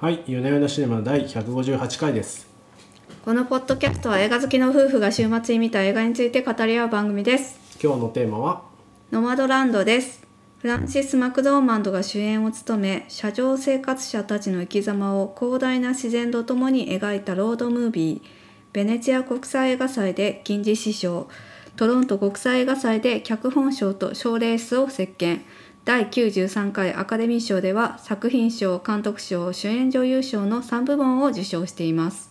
はい、夜な夜なシネマ第158回です。このポッドキャストは映画好きの夫婦が週末に見た映画について語り合う番組です。今日のテーマは、ノマドランドです。フランシス・マクドーマンドが主演を務め、車上生活者たちの生き様を広大な自然とともに描いたロードムービー、ベネチア国際映画祭で金獅子賞、トロント国際映画祭で脚本賞と賞レースを席巻。第93回アカデミー賞では作品賞、監督賞、主演女優賞の3部門を受賞しています。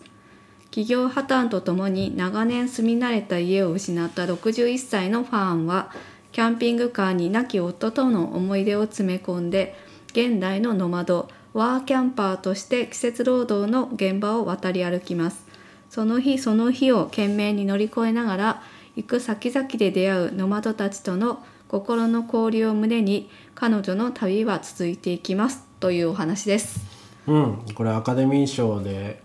企業破綻とともに長年住み慣れた家を失った61歳のファーンはキャンピングカーに亡き夫との思い出を詰め込んで現代のノマドワーキャンパーとして季節労働の現場を渡り歩きますその日その日を懸命に乗り越えながら行く先々で出会うノマドたちとの心の交流を胸に彼女の旅は続いていきますというお話です。うん、これアカデミー賞で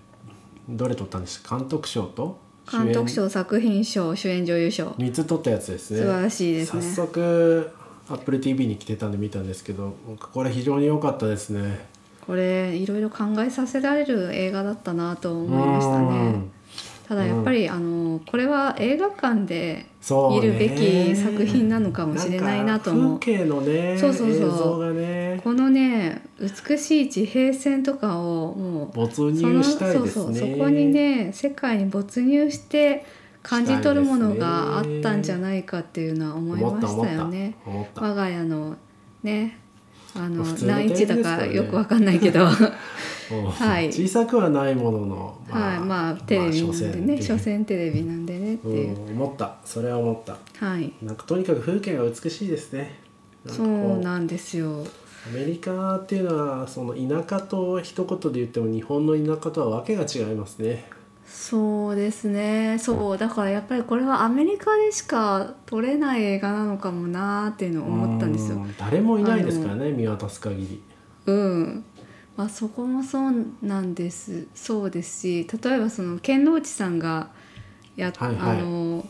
どれ取ったんですか？監督賞と？監督賞作品賞主演女優賞。3つ取ったやつですね。素晴らしいですね。早速、Apple TV に来てたんで見たんですけど、これ非常に良かったですね。これいろいろ考えさせられる映画だったなと思いましたね。うんただやっぱり、あのこれは映画館で見るべき作品なのかもしれないなと思う。なんか風景のね、そうそうそう。ね、このね美しい地平線とかをもう没入したいね。そうそうそこにね世界に没入して感じ取るものがあったんじゃないかっていうのは思いましたよね。我が家のねあの普通の何インチだかよくわかんないけど。うんはい。小さくはないものの、はい。まあテレビなんでねまあ所詮テレビなんでねっていう、うん、思った。それは思った。はい。なんかとにかく風景が美しいですね。そこう。なんですよ。アメリカっていうのはその田舎と一言で言っても日本の田舎とはわけが違いますね。そうですね。そう。だからやっぱりこれはアメリカでしか撮れない映画なのかもなーっていうのを思ったんですよ。うん。誰もいないですからね見渡す限り。うんまあそこもそうなんです。そうですし例えばその剣道内さんがやっ、はいはい。あの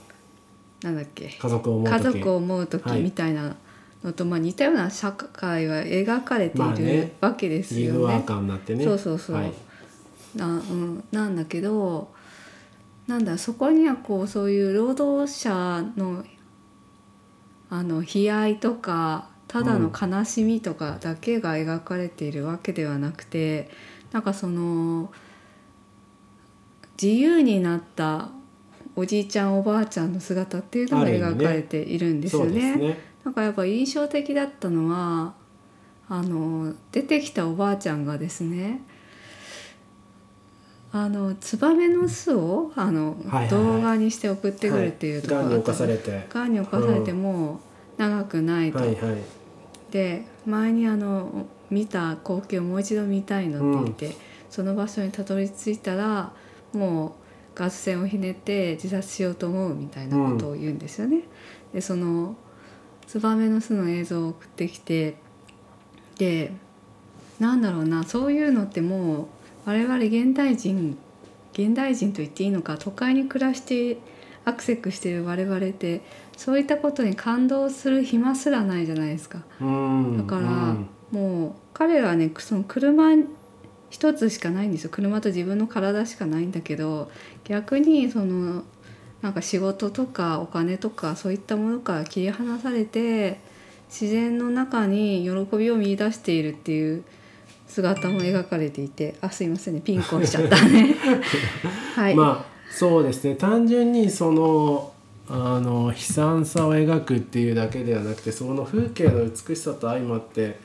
なんだっけ家族を思う時。家族を思う時はい。みたいなのと、まあ、似たような社会が描かれているまあね。わけですよね。カーになってね。そうそうそう。はい。なうん、なんだけどなんだそこにはこうそういう労働者のあの悲哀とかただの悲しみとかだけが描かれているわけではなくて、なんかその自由になったおじいちゃんおばあちゃんの姿っていうのが描かれているんですよね。ですね。なんかやっぱ印象的だったのはあの出てきたおばあちゃんがですねあのツバメの巣をあの、はいはいはい。動画にして送ってくるっていうところがんに侵されれて。がんに侵されても長くないと、はいはいで前にあの見た光景をもう一度見たいのって言って、その場所にたどり着いたらもうガス線をひねって自殺しようと思うみたいなことを言うんですよね。でそのツバメの巣の映像を送ってきてでなんだろうなそういうのってもう我々現代人現代人と言っていいのか都会に暮らしてアクセクしている我々ってそういったことに感動する暇すらないじゃないですか。うん。だから、うん。もう彼らはねその車一つしかないんですよ。車と自分の体しかないんだけど逆にそのなんか仕事とかお金とかそういったものから切り離されて自然の中に喜びを見出しているっていう姿も描かれていてあすいませんねピンコンしちゃったね。はい、まあそうですね単純にそのあの悲惨さを描くっていうだけではなくてその風景の美しさと相まって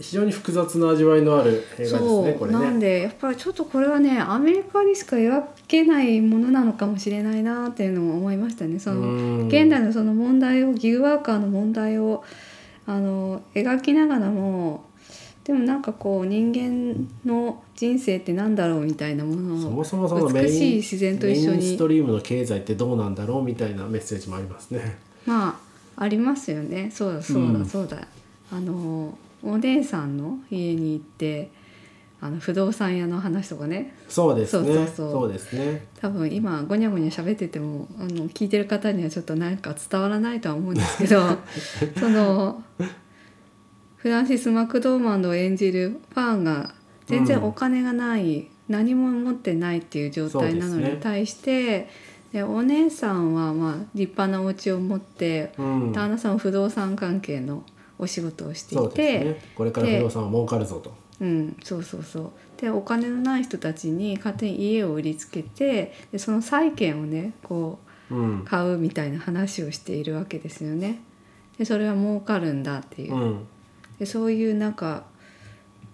非常に複雑な味わいのある映画ですねこれなんね。でやっぱりちょっとこれはねアメリカでしか描けないものなのかもしれないなっていうのも思いましたね。そのうん現代のその問題をギグワーカーの問題をあの描きながらもでもなんかこう人間の人生ってなんだろうみたいなものをそもそもそのメイン美しい自然と一緒メインスにトリームの経済ってどうなんだろうみたいなメッセージもありますね。まあありますよねそうだそうだ、うんそうだあのお姉さんの家に行ってあの不動産屋の話とかねそうですね。そうそうそうそうですね。多分今ゴニャゴニャ喋っててもあの聞いてる方にはちょっとなんか伝わらないとは思うんですけど そのフランシス・マクドーマンドを演じるファンが全然お金がない、何も持ってないっていう状態なのに対してで,、お姉さんはまあ立派なお家を持って、うん。旦那さんは不動産関係のお仕事をしていてね。これから不動産は儲かるぞと。うん、そうそうそう。でお金のない人たちに勝手に家を売りつけてでその債権をねこうん。う買うみたいな話をしているわけですよね。でそれは儲かるんだっていうう、んでそういうなんか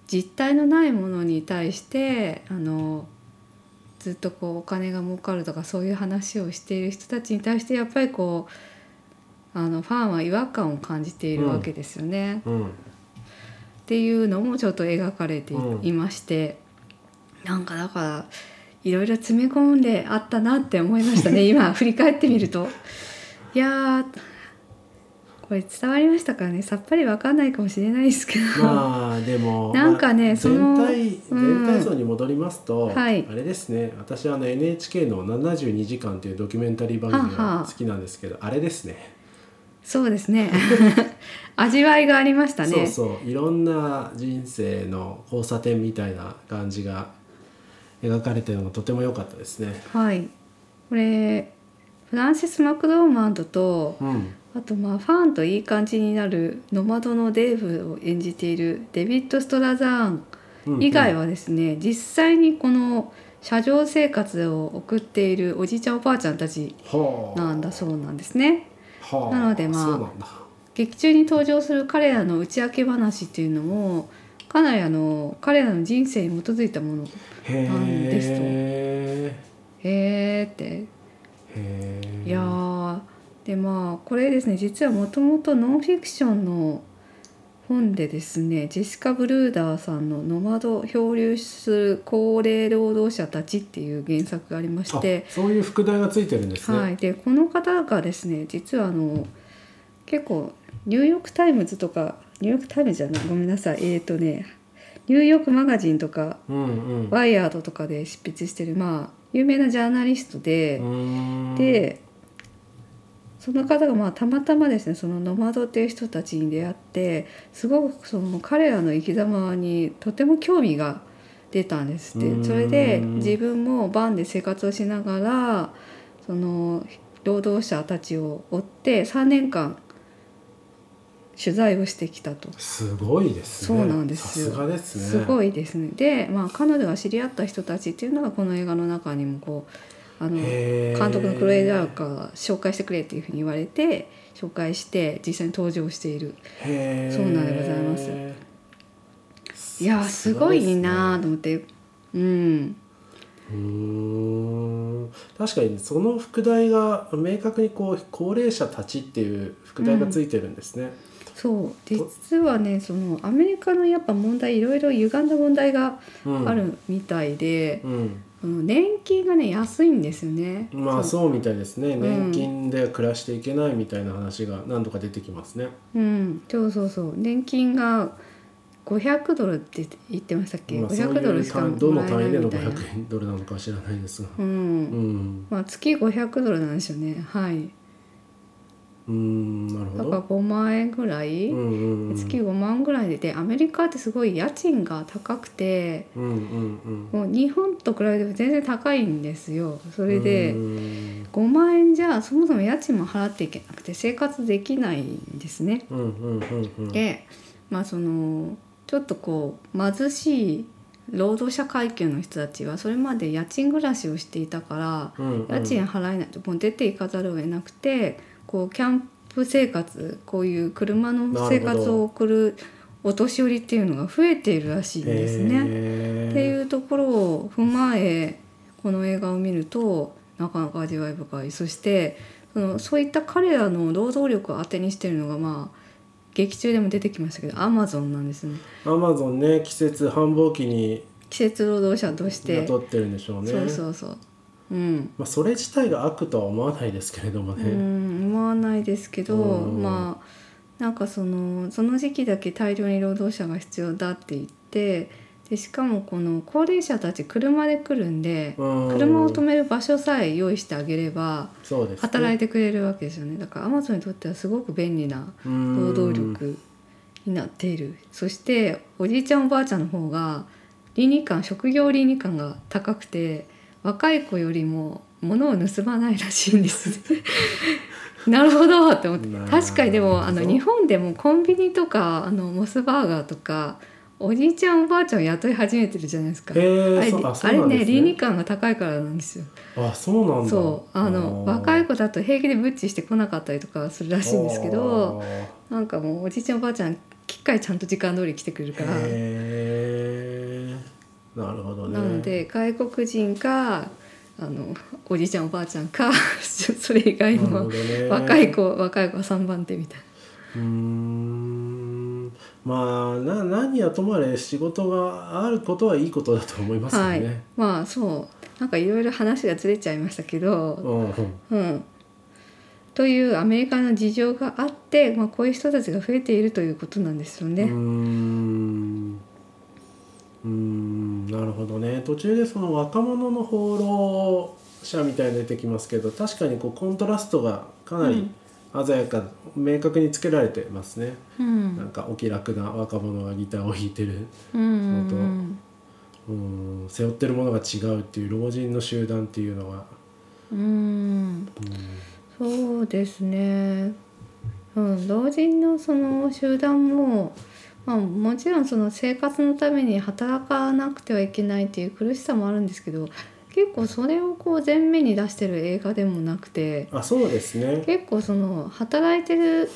実体のないものに対してあのずっとこうお金が儲かるとかそういう話をしている人たちに対してやっぱりこうあのファンは違和感を感じているわけですよね。うんっていうのもちょっと描かれてい,、うんましてなんかだからいろいろ詰め込んであったなって思いましたね 今振り返ってみると。いやーこれ伝わりましたかね？さっぱりわかんないかもしれないですけど、まあでも なんかねまあその全体うん。全体像に戻りますと、はい。あれですね。私はあの NHK の「72時間」というドキュメンタリー番組が好きなんですけどあれですね。そうですね。味わいがありましたね。そうそう。いろんな人生の交差点みたいな感じが描かれてるのがとても良かったですね。はい。これフランシス・マクドーマンドとうん。あとまあファンといい感じになるノマドのデーブを演じているデビッド・ストラザーンうん以外はですね、実際にこの車上生活を送っているおじいちゃんおばあちゃんたちはあ。なんだそうなんですね。はあ。なのでまあ劇中に登場する彼らの打ち明け話っていうのもかなりあの彼らの人生に基づいたものへなんですと。え。へーっていやーでまあこれですね実はもともとノンフィクションの本でですねジェシカ・ブルーダーさんの「ノマド漂流する高齢労働者たち」っていう原作がありましてあそういう副題がついてるんですね。はい、でこの方がですね実はあの結構ニューヨーク・タイムズとかニューヨーク・タイムズじゃないごめんなさいえっ、ー、とねニューヨーク・マガジンとかうんうん。ワイヤードとかで執筆してるまあ有名なジャーナリストで。でその方がまあたまたまですねそのノマドっていう人たちに出会ってすごくその彼らの生き様にとても興味が出たんですっうんてそれで自分もバンで生活をしながらその労働者たちを追って3年間取材をしてきたと。すごいですね。そうなんですよ。さすがですね。すごいですね。で、まあ、彼女が知り合った人たちっていうのがこの映画の中にもこうあの監督のクロエ・ジャーカーが紹介してくれっていうふうに言われて紹介して実際に登場している。そうなんでございます。いやーすごいなーと思って。うん。うーん。確かにその副題が明確にこう高齢者たちっていう副題がついてるんですね。そう。実はねそのアメリカのやっぱ問題いろいろ歪んだ問題がうん、あるみたいで、うん、その年金がね安いんですよね。まあそう。みたいですね。ん。年金で暮らしていけないみたいな話が何度か出てきますね。うん、そうそうそう。年金が500ドルって言ってましたっけ、まあ、そう500ドルしか単どの単位でのみたいな。500円ドルなのかは知らないですが。う、うん。ん、まあ月500ドルなんですよね。はいうん、なるほだからど。5万円ぐらい、うんうんうん、月5万ぐらいででアメリカってすごい家賃が高くてうんうんうん。もう日本と比べても全然高いんですよそれでうん5万円じゃそもそも家賃も払っていけなくて生活できないんですね。うんうんうんうん。でまあそのちょっとこう貧しい労働者階級の人たちはそれまで家賃暮らしをしていたからうんうん、家賃払えないともう出ていかざるを得なくてこうキャンプ生活こういう車の生活を送るお年寄りっていうのが増えているらしいんですね。っていうところを踏まえこの映画を見るとなかなか味わい深い。そしてそのそういった彼らの労働力を当てにしてるのがまあ劇中でも出てきましたけどアマゾンなん。ですねアマゾンね季節繁忙期に季節労働者として。雇ってるんでしょうね。そうそうそううん、まあそれ自体が悪とは思わないですけれどもうね。ん思わないですけどうん。まあなんかそのその時期だけ大量に労働者が必要だって言ってでしかもこの高齢者たち車で来るんでうん。車を止める場所さえ用意してあげれば。働いてくれるわけですよね。だからアマゾンにとってはすごく便利な労働力になっている。そしておじいちゃんおばあちゃんの方が倫理観職業倫理観が高くて若い子よりも物を盗まないらしいんですね。なるほどって思って。確かにでもあの日本でもコンビニとかあのモスバーガーとかおじいちゃんおばあちゃんを雇い始めてるじゃないですか。へえあれそうあれうなんですね。倫理ね観が高いからなんですよ。あそうなんだ。そう。あのー。若い子だと平気でブッチしてこなかったりとかするらしいんですけどあなんかもうおじいちゃんおばあちゃんきっかりちゃんと時間通り来てくれるから。なるほどね。なので外国人かあのおじいちゃんおばあちゃんか それ以外のどね。若い子若い子は3番手みたいうーん。まあな何やともあれ仕事があることはいいことだと思いますな。はい。よね。まあそう。なんかいろいろ話がずれちゃいましたけど、うんうん。うん、というアメリカの事情があって、まあ、こういう人たちが増えているということなんですよね。うーん。うーんなるほどね。途中でその若者の放浪者みたいに出てきますけど確かにこうコントラストがかなり鮮やか、明確につけられてますね、うん。なんかお気楽な若者がギターを弾いてる。うんうんうん。背負ってるものが違うっていう老人の集団っていうのが、うん。そうですね、うん、老人のその集団も、まあ、もちろんその生活のために働かなくてはいけないっていう苦しさもあるんですけど結構それをこう前面に出してる映画でもなくてあそうですね。結構その働いてる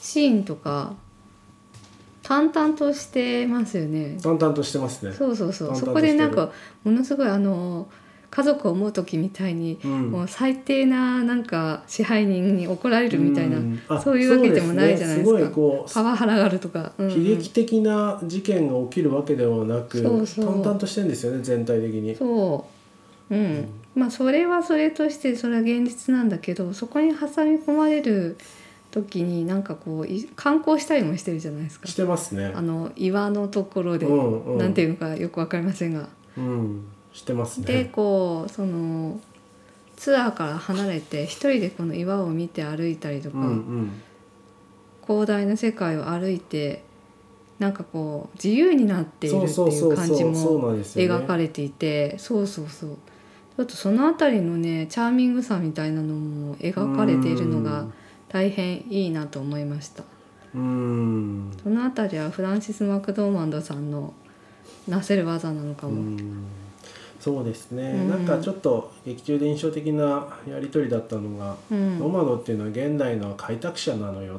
シーンとか淡々としてますよね。淡々としてますね。そうそうそう。そこでなんかものすごいあの家族を思う時みたいに、うん。もう最低ななんか支配人に怒られるみたいな、うん。あそういうわけでもないじゃないですか。ね。すごいこうパワハラがあるとか、うんうん。悲劇的な事件が起きるわけではなく、そうそう。淡々としてるんですよね全体的に。そう。うん、まあそれはそれとしてそれは現実なんだけどそこに挟み込まれる時になんかこうい観光したりもしてるじゃないですか。してますね。あ。の岩のところで、うんうん。なんていうのかよくわかりませんが。うん、してますでね。こうそのツアーから離れて一人でこの岩を見て歩いたりとか、うんうん。広大な世界を歩いてなんかこう自由になっているってそう感じも。描かれていてそうそうそう。ちょっとその辺りのねチャーミングさみたいなのも描かれているのが大変いいなと思いました。うん。その辺りはフランシス・マクドーマンドさんのなせる技なのかも、うんそうですね、うん。なんかちょっと劇中で印象的なやり取りだったのが、うん。ノマドっていうのは現代の開拓者なのよ。うっ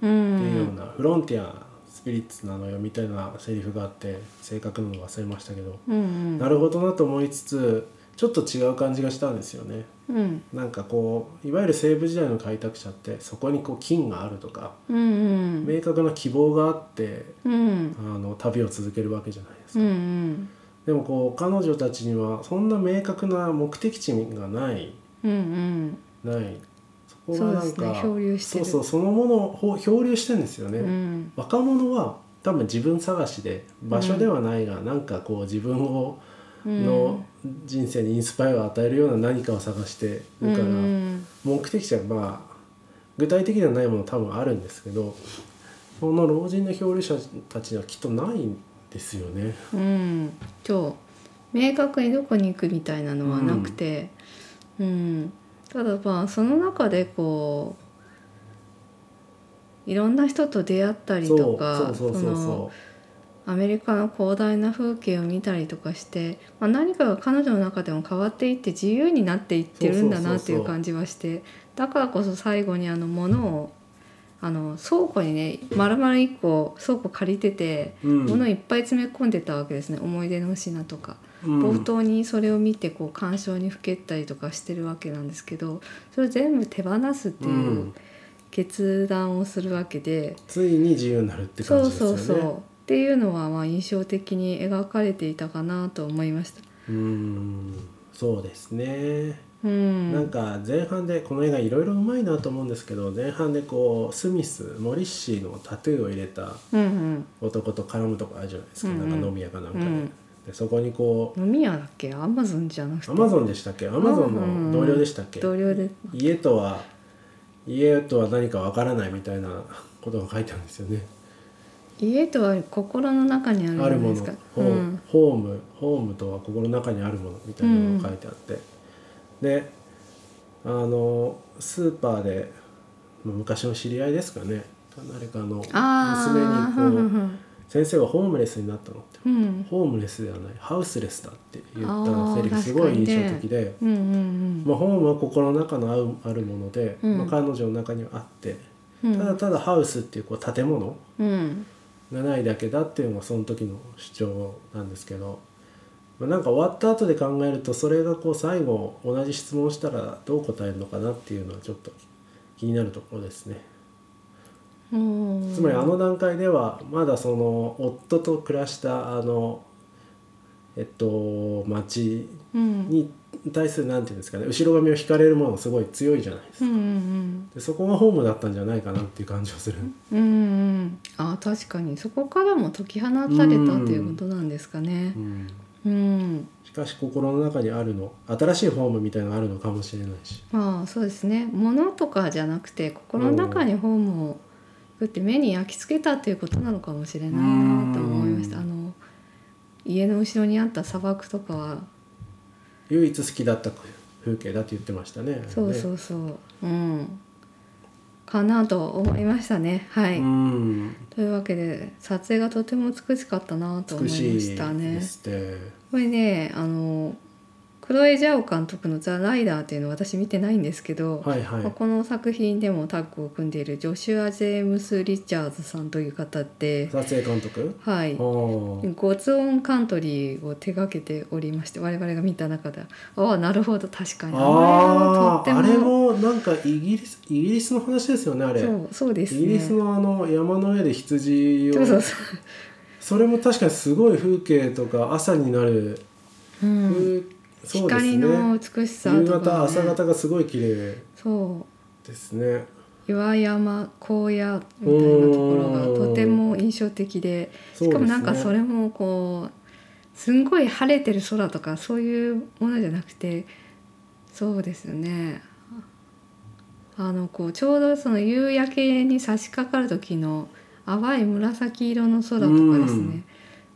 ていうようんな、フロンティアスピリッツなのよみたいなセリフがあって正確なの忘れましたけど、うんうん。なるほどなと思いつつちょっと違う感じがしたんですよね。うん。なんかこういわゆる西部時代の開拓者ってそこにこう金があるとかうんうん。明確な希望があってうん。あの旅を続けるわけじゃないですか。うんうんでもこう彼女たちにはそんな明確な目的地がない。うんない。そこがなんかそうですね。漂流してる。そうそうそのものをほ漂流してんですよね。うん。うん若者は多分自分探しで場所ではないが、なんかこう自分をうん。の人生にインスパイアを与えるような何かを探してるから、うん目的地はまあ具体的ではないもの多分あるんですけどその老人の漂流者たちにはきっとないんですよね。うん。そう明確にどこに行くみたいなのはなくて、うん。ただまあその中でこういろんな人と出会ったりとかそのそアメリカの広大な風景を見たりとかして、まあ、何かが彼女の中でも変わっていって自由になっていってるんだなっていう感じはしてだからこそ最後にあの物をあの倉庫にね丸々1個倉庫借りててう、うん物いっぱい詰め込んでたわけですね思い出の品とか。うん冒頭にそれを見てこう鑑賞にふけったりとかしてるわけなんですけどそれを全部手放すっていううん決断をするわけで、ついに自由になるってそう感じですよね。そうそうっていうのはまあ印象的に描かれていたかなと思いました。うんそうですね。うん、なんか前半でこの映画いろいろうまいなと思うんですけど前半でこうスミスモリッシーのタトゥーを入れた男と絡むとこあるじゃないですか、うんうん。なんか飲み屋かなんかで,、うん。でそこにこう飲み屋だっけ？アマゾンじゃなくて。アマゾンでしたっけ？アマゾンの同僚でしたっけ、同僚で。家とは家とは何かわからないみたいなことが書いてあるんですよね。家とは心の中にあるもの。うん。ホームホームとは心の中にあるものみたいなのが書いてあって、であのスーパーで、まあ昔の知り合いですかね。誰かのあ娘にあ、こう、うん先生はホームレスになったのって。うん。ホームレスではないハウスレスだって言あったーセリフすごい印象的で、うんうん。まあ、ホームは心の中のあるもので、うん。まあ、彼女の中にはあって、うん。ただただハウスっていうこう建物うん。がないだけだっていうのがその時の主張なんですけど、まあ、なんか終わった後で考えるとそれがこう最後同じ質問をしたらどう答えるのかなっていうのはちょっと気になるところですね。うん。つまりあの段階ではまだその夫と暮らしたあのえっと町うんに対するなんていうんですかね後ろ髪を引かれるものすごい強いじゃないですか。うんうんでそこがホームだったんじゃないかなっていう感じがする。うんうんうん。あ確かに。そこからも解き放たれたっていうことなんですかね。うんうん。しかし心の中にあるの新しいホームみたいなのがあるのかもしれないし。まあそうですね。物とかじゃなくて心の中にホームを作って目に焼き付けたっていうことなのかもしれないなと思いました。うん。あの家の後ろにあった砂漠とかは。唯一好きだった風景だって言ってましたね。そうそううそう。うんかなと思いましたね。はい、うん。というわけで撮影がとても美しかったなと思いま美したね。これねあのクロエ・ジャオ監督の「ザ・ライダー」っていうのを私見てないんですけど、はいはい。まあ。この作品でもタッグを組んでいるジョシュア・ジェームス・リチャーズさんという方で、撮影監督？はい、ゴツオンカントリーを手掛けておりまして我々が見た中でああなるほど確かに。ああれもなんかイギリスイギリスの話ですよねあれ。そうそうですね。イギリスのあの山の上で羊をそうそうそう。それも確かにすごい風景とか朝になる、うん、風光ね。の美しさ夕とか、ね、方朝方がすごい綺麗そうですね。岩山荒野みたいなところがとても印象的でしかもなんかそれもこうすんごい晴れてる空とかそういうものじゃなくてそうですよね。あのこうちょうどその夕焼けに差し掛かる時の淡い紫色の空とかですね、うん。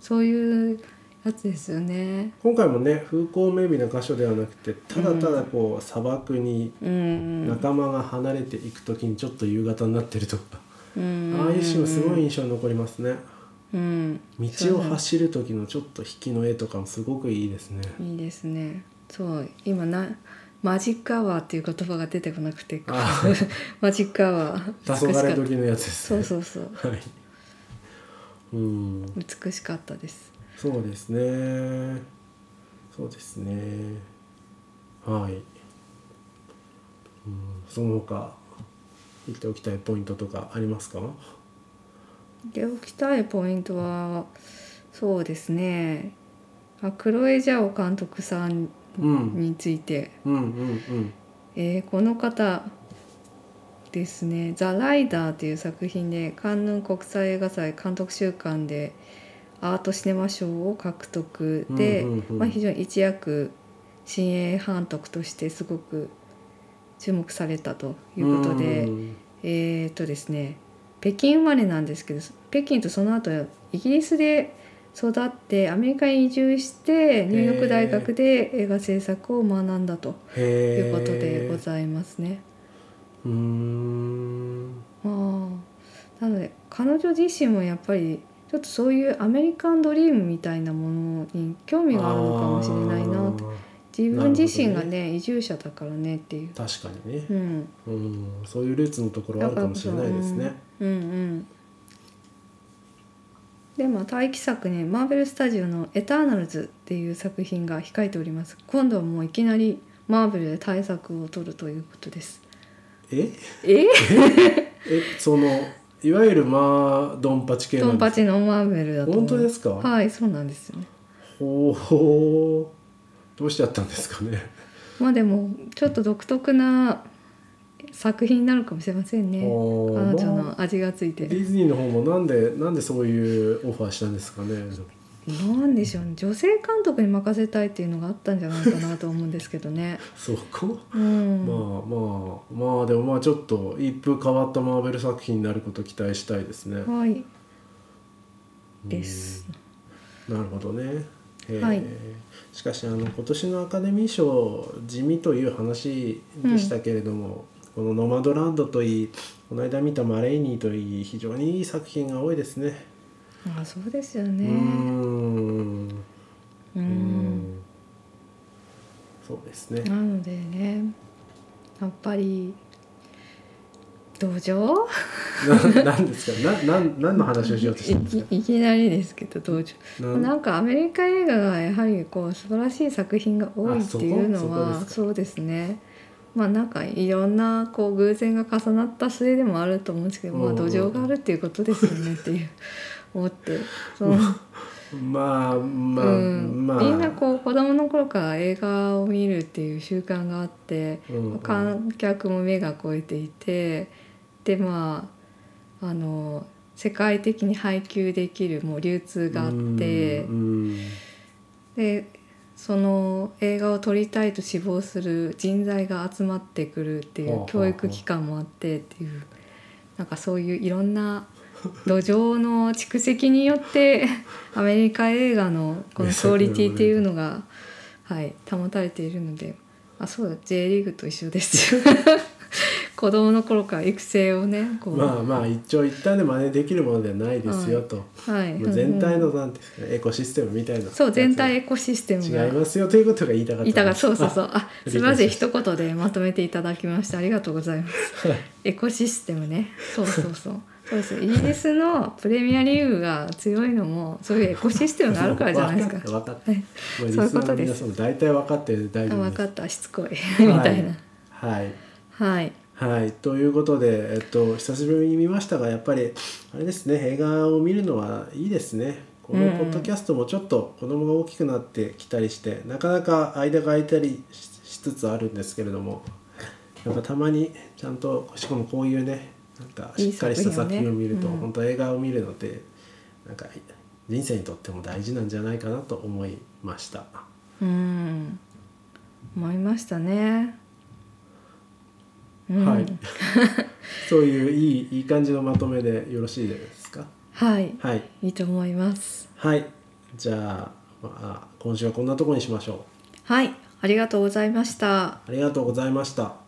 そういうやつですよね。今回もね風光明媚な箇所ではなくてただただこう砂漠にうんうん。仲間が離れていく時にちょっと夕方になってるとか、うんああいうシーンもすごい印象に残りますね。うん、道を走る時のちょっと引きの絵とかもすごくいいですね。いいですね。そう今なマジックアワーっていう言葉が出てこなくてあ マジックアワー。黄昏時のやつですね。そうそうそう。はい。うん。美しかったです。そうですね。そうですね。はい、うん、その他言っておきたいポイントとかありますか？でおきたいポイントはそうですね。あクロエ・ジャオ監督さんうんについて、うん。うんうんえーこの方ですね「ザ・ライダー」という作品でカンヌン国際映画祭監督週間でアートシネマ賞を獲得で、うんうんうん。まあ、非常に一躍新鋭監督としてすごく注目されたということで、うんえーっとですね北京生まれなんですけど北京とその後イギリスで育ってアメリカに移住してニューヨーク大学で映画制作を学んだということでございますね。うーん。まあ、なので彼女自身もやっぱりちょっとそういうアメリカンドリームみたいなものに興味があるのかもしれないなとあ自分自身がなるほね。移住者だからねっていう。ー確かにね。う、ん、うん、そういうルーツのところあるかもしれないですね。うんうん。でまあ待機作にマーベル・スタジオの「エターナルズ」っていう作品が控えております。今度はもういきなりマーベルで対策を取るということです。え？え？え？そのいわゆるまあドンパチ系なドンパチのマーベルだと本当ですか？はいそうなんですよね。ほうどうしちゃったんですかね？まあでもちょっと独特な作品になるかもしれませんね。彼女まあの味がついて。ディズニーの方もなんでなんでそういうオファーしたんですかね？なんでしょうね。女性監督に任せたいっていうのがあったんじゃないかなと思うんですけどね。そこ、うん、まあまあまあでもまあちょっと一風変わったマーベル作品になることを期待したいですね。はい。です。なるほどね。えー。はい。しかしあの今年のアカデミー賞地味という話でしたけれども、この「ノマドランド」といいこの間見た「マレーニー」といい非常にいい作品が多いですね。あそうですよね。んううん。ん。そうですね。なのでねやっぱり同情？ななんですか？ななん何の話をしようとしいたんですか？いいきなりですけど同情。なん？かアメリカ映画がやはりこう素晴らしい作品が多いっていうのはそうですね。まあなんかいろんなこう偶然が重なった末でもあると思うんですけど、まあうん土壌があるっていうことですよねっていう思ってその、まあまあ、うん。まあ。みんなこう子供の頃から映画を見るっていう習慣があって、うんうん。観客も目が超えていてでまああの世界的に配給できるもう流通があって。うんでその映画を撮りたいと志望する人材が集まってくるっていう。教育機関もあってっていうなんかそういういろんな土壌の蓄積によってアメリカ映画のこのクオリティっていうのが、はい、保たれているのであそうだ J リーグと一緒です。よ 子供の頃から育成をねこう、まあまあ一長一短で真似できるものではないですよと、はい、もう全体のなんてエコシステムみたいなそう全体エやコシステム違いますよということが言いたかったいたがそうそううそう。あすみません。一言でまとめていただきましてありがとうございます。エコシステムね。そうそうそうそうです。イギリスのプレミアリーグが強いのもそういうエコシステムがあるからじゃないですか。分かったはい。そういうことです。大体分かってる大あ丈夫分かった。しつこい。みたいな。はい。はい。はい、ということで、えっと、久しぶりに見ましたがやっぱりあれですね映画を見るのはいいですね。このうんポッドキャストもちょっと子供が大きくなってきたりして、なかなか間が空いたりししつつあるんですけれどもやっぱたまにちゃんとしかもこういうねなんかしっかりした作品を見るといいねうん本当映画を見るのってなんか人生にとっても大事なんじゃないかなと思いました。うん。思いましたね。うん。はい。そういういいいい感じのまとめでよろしいですか？はい。はい。いいと思います。はい。じゃあ,、まあ今週はこんなところにしましょう。はい。ありがとうございました。ありがとうございました